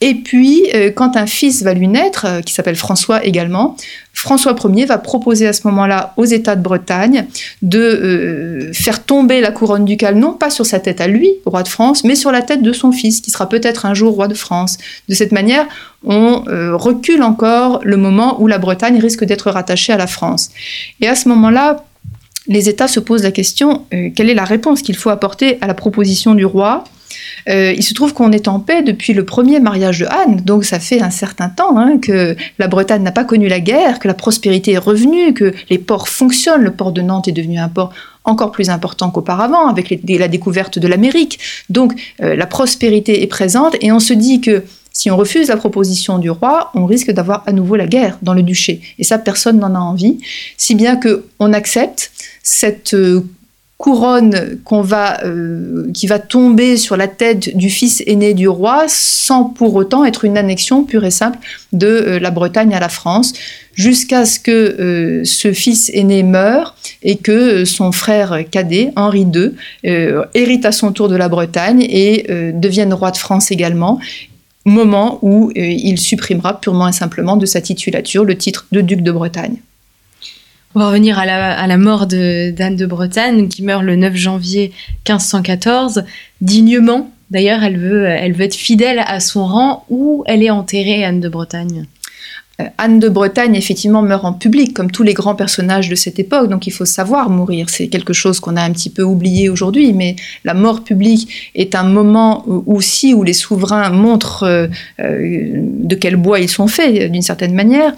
Et puis, euh, quand un fils va lui naître, euh, qui s'appelle François également, François Ier va proposer à ce moment-là aux États de Bretagne de euh, faire tomber la couronne ducale, non pas sur sa tête à lui, roi de France, mais sur la tête de son fils, qui sera peut-être un jour roi de France. De cette manière, on recule encore le moment où la Bretagne risque d'être rattachée à la France. Et à ce moment-là, les États se posent la question, quelle est la réponse qu'il faut apporter à la proposition du roi euh, il se trouve qu'on est en paix depuis le premier mariage de Anne, donc ça fait un certain temps hein, que la Bretagne n'a pas connu la guerre, que la prospérité est revenue, que les ports fonctionnent. Le port de Nantes est devenu un port encore plus important qu'auparavant avec la découverte de l'Amérique. Donc euh, la prospérité est présente et on se dit que si on refuse la proposition du roi, on risque d'avoir à nouveau la guerre dans le duché. Et ça, personne n'en a envie. Si bien qu'on accepte cette euh, couronne qu'on va, euh, qui va tomber sur la tête du fils aîné du roi sans pour autant être une annexion pure et simple de euh, la Bretagne à la France, jusqu'à ce que euh, ce fils aîné meure et que son frère cadet, Henri II, hérite à son tour de la Bretagne et devienne roi de France également moment où il supprimera purement et simplement de sa titulature le titre de duc de Bretagne. On va revenir à la, mort d'Anne de, Bretagne, qui meurt le 9 janvier 1514, dignement. D'ailleurs, elle veut, elle veut être fidèle à son rang. Où elle est enterrée, Anne de Bretagne Anne de Bretagne, effectivement, meurt en public, comme tous les grands personnages de cette époque, donc il faut savoir mourir. C'est quelque chose qu'on a un petit peu oublié aujourd'hui, mais la mort publique est un moment aussi où les souverains montrent euh, euh, de quel bois ils sont faits, d'une certaine manière.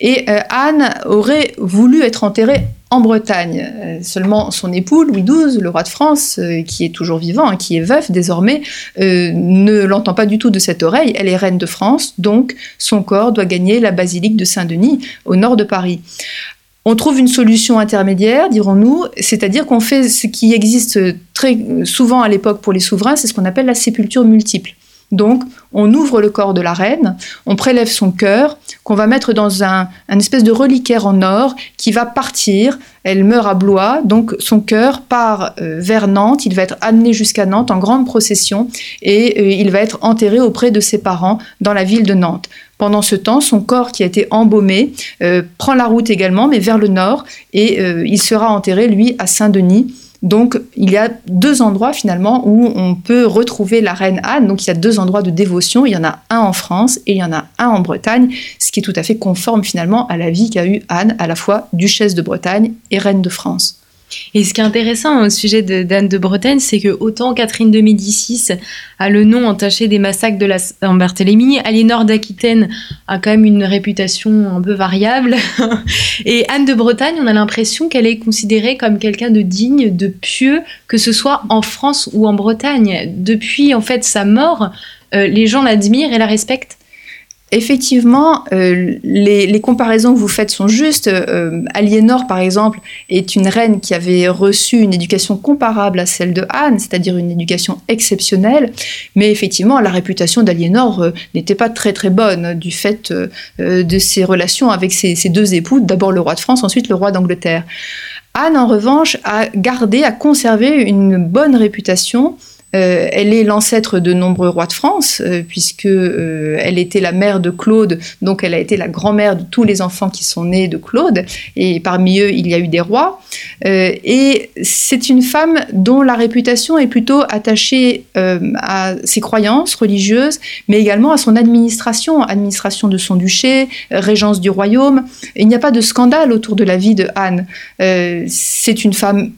Et Anne aurait voulu être enterrée en Bretagne. Euh, seulement son époux, Louis XII, le roi de France, euh, qui est toujours vivant, hein, qui est veuf désormais, euh, ne l'entend pas du tout de cette oreille. Elle est reine de France, donc son corps doit gagner la basilique de Saint-Denis, au nord de Paris. On trouve une solution intermédiaire, dirons-nous, c'est-à-dire qu'on fait ce qui existe très souvent à l'époque pour les souverains, c'est ce qu'on appelle la sépulture multiple. Donc, on ouvre le corps de la reine, on prélève son cœur, qu'on va mettre dans un, espèce de reliquaire en or qui va partir. Elle meurt à Blois, donc son cœur part euh, vers Nantes. Il va être amené jusqu'à Nantes en grande procession et euh, il va être enterré auprès de ses parents dans la ville de Nantes. Pendant ce temps, son corps qui a été embaumé euh, prend la route également, mais vers le nord, et il sera enterré, lui, à Saint-Denis donc, il y a deux endroits finalement où on peut retrouver la reine Anne. Donc, il y a deux endroits de dévotion. Il y en a un en France et il y en a un en Bretagne, ce qui est tout à fait conforme finalement à la vie qu'a eue Anne, à la fois duchesse de Bretagne et reine de France. Et ce qui est intéressant au sujet d'Anne de, Bretagne, c'est que autant Catherine de Médicis a le nom entaché des massacres de la Saint-Barthélemy, Aliénor d'Aquitaine a quand même une réputation un peu variable. Et Anne de Bretagne, on a l'impression qu'elle est considérée comme quelqu'un de digne, de pieux, que ce soit en France ou en Bretagne. Depuis en fait sa mort, euh, les gens l'admirent et la respectent effectivement, euh, les, comparaisons que vous faites sont justes. Euh, Aliénor, par exemple, est une reine qui avait reçu une éducation comparable à celle de Anne, c'est-à-dire une éducation exceptionnelle. Mais effectivement, la réputation d'Aliénor euh, n'était pas très très bonne du fait de ses relations avec ses, ses deux époux, d'abord le roi de France, ensuite le roi d'Angleterre. Anne, en revanche, a gardé, a conservé une bonne réputation euh, elle est l'ancêtre de nombreux rois de France, euh, puisque euh, elle était la mère de Claude, donc elle a été la grand-mère de tous les enfants qui sont nés de Claude, et parmi eux il y a eu des rois. et c'est une femme dont la réputation est plutôt attachée à ses croyances religieuses, mais également à son administration, administration de son duché, régence du royaume. Il n'y a pas de scandale autour de la vie de Anne. c'est une femme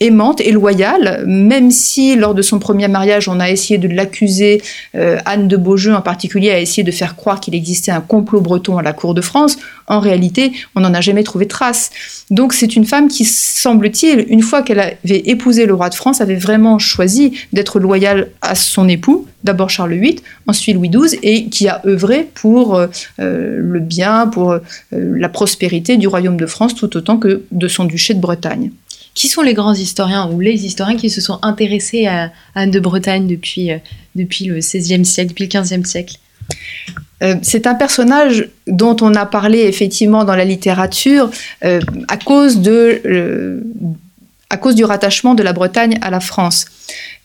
aimante et loyale, même si lors de son premier mariage, on a essayé de l'accuser, euh, Anne de Beaujeu en particulier a essayé de faire croire qu'il existait un complot breton à la cour de France, en réalité, on n'en a jamais trouvé trace. Donc c'est une femme qui, semble-t-il, une fois qu'elle avait épousé le roi de France, avait vraiment choisi d'être loyale à son époux, d'abord Charles VIII, ensuite Louis XII, et qui a œuvré pour euh, le bien, pour euh, la prospérité du royaume de France, tout autant que de son duché de Bretagne. Qui sont les grands historiens ou les historiens qui se sont intéressés à Anne de Bretagne depuis, euh, le XVIe siècle, depuis le XVe siècle? Euh, c'est un personnage dont on a parlé effectivement dans la littérature euh, à cause du rattachement de la Bretagne à la France.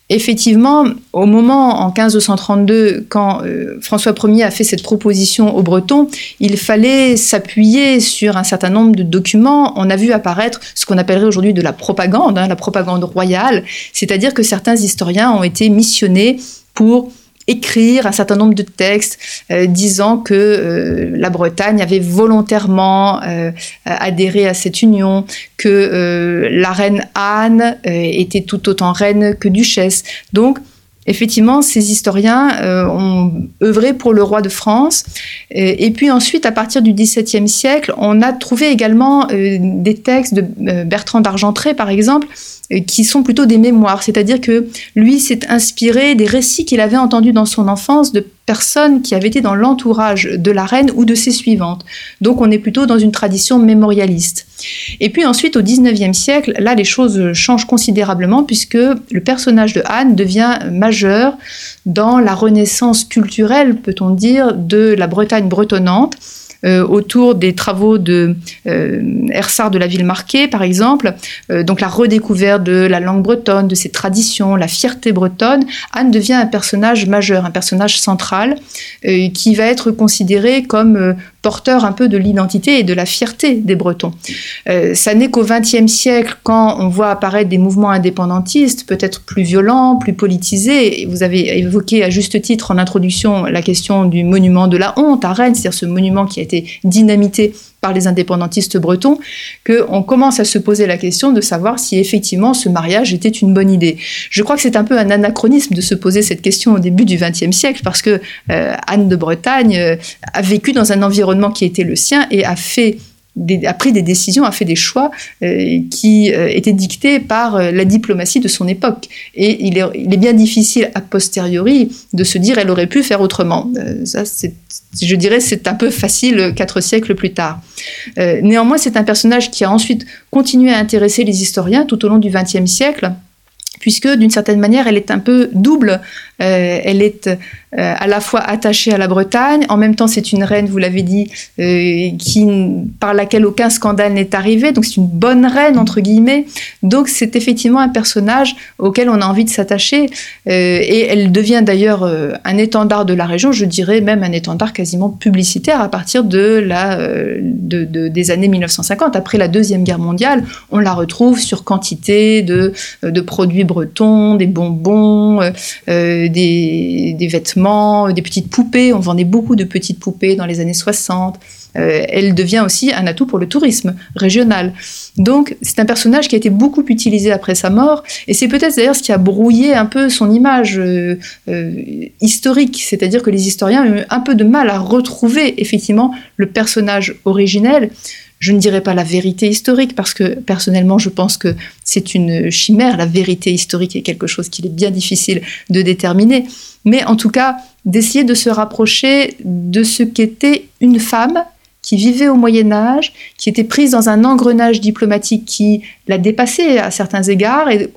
Effectivement, au moment, en 1532, quand euh, François Ier a fait cette proposition aux Bretons, il fallait s'appuyer sur un certain nombre de documents. On a vu apparaître ce qu'on appellerait aujourd'hui de la propagande, hein, la propagande royale, c'est-à-dire que certains historiens ont été missionnés pour écrire un certain nombre de textes euh, disant que euh, la Bretagne avait volontairement euh, adhéré à cette union, que la reine Anne était tout autant reine que duchesse. Donc, effectivement, ces historiens ont œuvré pour le roi de France. Et, puis ensuite, à partir du XVIIe siècle, on a trouvé également des textes de Bertrand d'Argentré, par exemple, euh, qui sont plutôt des mémoires, c'est-à-dire que lui s'est inspiré des récits qu'il avait entendus dans son enfance de personnes qui avaient été dans l'entourage de la reine ou de ses suivantes. Donc on est plutôt dans une tradition mémorialiste. Et puis ensuite, au XIXe siècle, là les choses changent considérablement puisque le personnage de Anne devient majeur dans la renaissance culturelle, peut-on dire, de la Bretagne bretonnante autour des travaux de euh, Ersard de la ville marquée, par exemple, euh, donc la redécouverte de la langue bretonne, de ses traditions, la fierté bretonne, Anne devient un personnage majeur, un personnage central qui va être considéré comme porteur un peu de l'identité et de la fierté des Bretons. ça n'est qu'au XXe siècle, quand on voit apparaître des mouvements indépendantistes, peut-être plus violents, plus politisés. Vous avez évoqué à juste titre en introduction la question du monument de la honte à Rennes, c'est-à-dire ce monument qui a été dynamité par les indépendantistes bretons, qu'on commence à se poser la question de savoir si effectivement ce mariage était une bonne idée. Je crois que c'est un peu un anachronisme de se poser cette question au début du XXe siècle, parce que euh, Anne de Bretagne euh, a vécu dans un environnement qui était le sien et a fait a pris des décisions, a fait des choix euh, qui euh, étaient dictés par euh, la diplomatie de son époque. Et il est, bien difficile a posteriori de se dire elle aurait pu faire autrement. ça, je dirais, c'est un peu facile quatre siècles plus tard. néanmoins, c'est un personnage qui a ensuite continué à intéresser les historiens tout au long du XXe siècle puisque d'une certaine manière, elle est un peu double. Elle est euh, à la fois attachée à la Bretagne. En même temps, c'est une reine, vous l'avez dit, euh, par laquelle aucun scandale n'est arrivé. Donc, c'est une bonne reine, entre guillemets. Donc, c'est effectivement un personnage auquel on a envie de s'attacher. Euh, et elle devient d'ailleurs un étendard de la région, je dirais même un étendard quasiment publicitaire à partir de la, de, des années 1950. Après la Deuxième Guerre mondiale, on la retrouve sur quantité de, de produits bretons, des bonbons, des, vêtements des petites poupées. On vendait beaucoup de petites poupées dans les années 60. Euh, elle devient aussi un atout pour le tourisme régional. Donc c'est un personnage qui a été beaucoup utilisé après sa mort, et c'est peut-être d'ailleurs ce qui a brouillé un peu son image euh, euh, historique, c'est-à-dire que les historiens ont eu un peu de mal à retrouver effectivement le personnage originel. Je ne dirais pas la vérité historique parce que personnellement je pense que c'est une chimère. La vérité historique est quelque chose qu'il est bien difficile de déterminer mais en tout cas d'essayer de se rapprocher de ce qu'était une femme qui vivait au Moyen Âge, qui était prise dans un engrenage diplomatique qui l'a dépassée à certains égards, et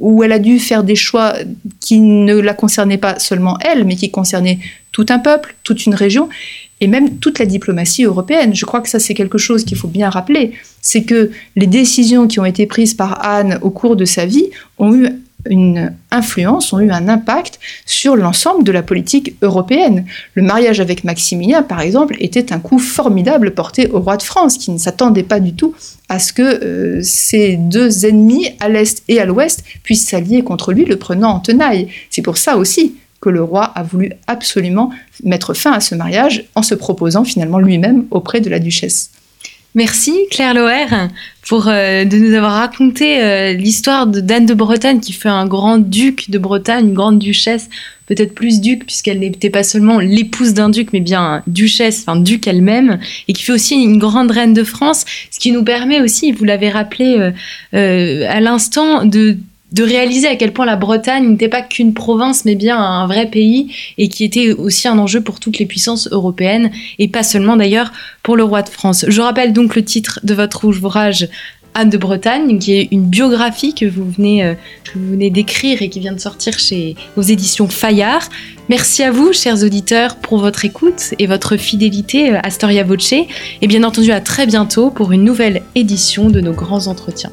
où elle a dû faire des choix qui ne la concernaient pas seulement elle, mais qui concernaient tout un peuple, toute une région, et même toute la diplomatie européenne. Je crois que ça, c'est quelque chose qu'il faut bien rappeler. C'est que les décisions qui ont été prises par Anne au cours de sa vie ont eu une influence, ont eu un impact sur l'ensemble de la politique européenne. Le mariage avec Maximilien, par exemple, était un coup formidable porté au roi de France, qui ne s'attendait pas du tout à ce que euh, ces deux ennemis, à l'Est et à l'Ouest, puissent s'allier contre lui, le prenant en tenaille. C'est pour ça aussi que le roi a voulu absolument mettre fin à ce mariage en se proposant finalement lui-même auprès de la duchesse. Merci Claire Loer pour euh, de nous avoir raconté euh, l'histoire de d'Anne de Bretagne qui fait un grand duc de Bretagne, une grande duchesse, peut-être plus duc puisqu'elle n'était pas seulement l'épouse d'un duc mais bien duchesse, enfin duc elle-même, et qui fait aussi une grande reine de France, ce qui nous permet aussi, vous l'avez rappelé euh, à l'instant, de de réaliser à quel point la Bretagne n'était pas qu'une province, mais bien un vrai pays, et qui était aussi un enjeu pour toutes les puissances européennes, et pas seulement d'ailleurs pour le roi de France. Je rappelle donc le titre de votre ouvrage, Anne de Bretagne, qui est une biographie que vous venez, euh, d'écrire et qui vient de sortir chez aux éditions Fayard. Merci à vous, chers auditeurs, pour votre écoute et votre fidélité euh, à Storia Voce, et bien entendu à très bientôt pour une nouvelle édition de nos grands entretiens.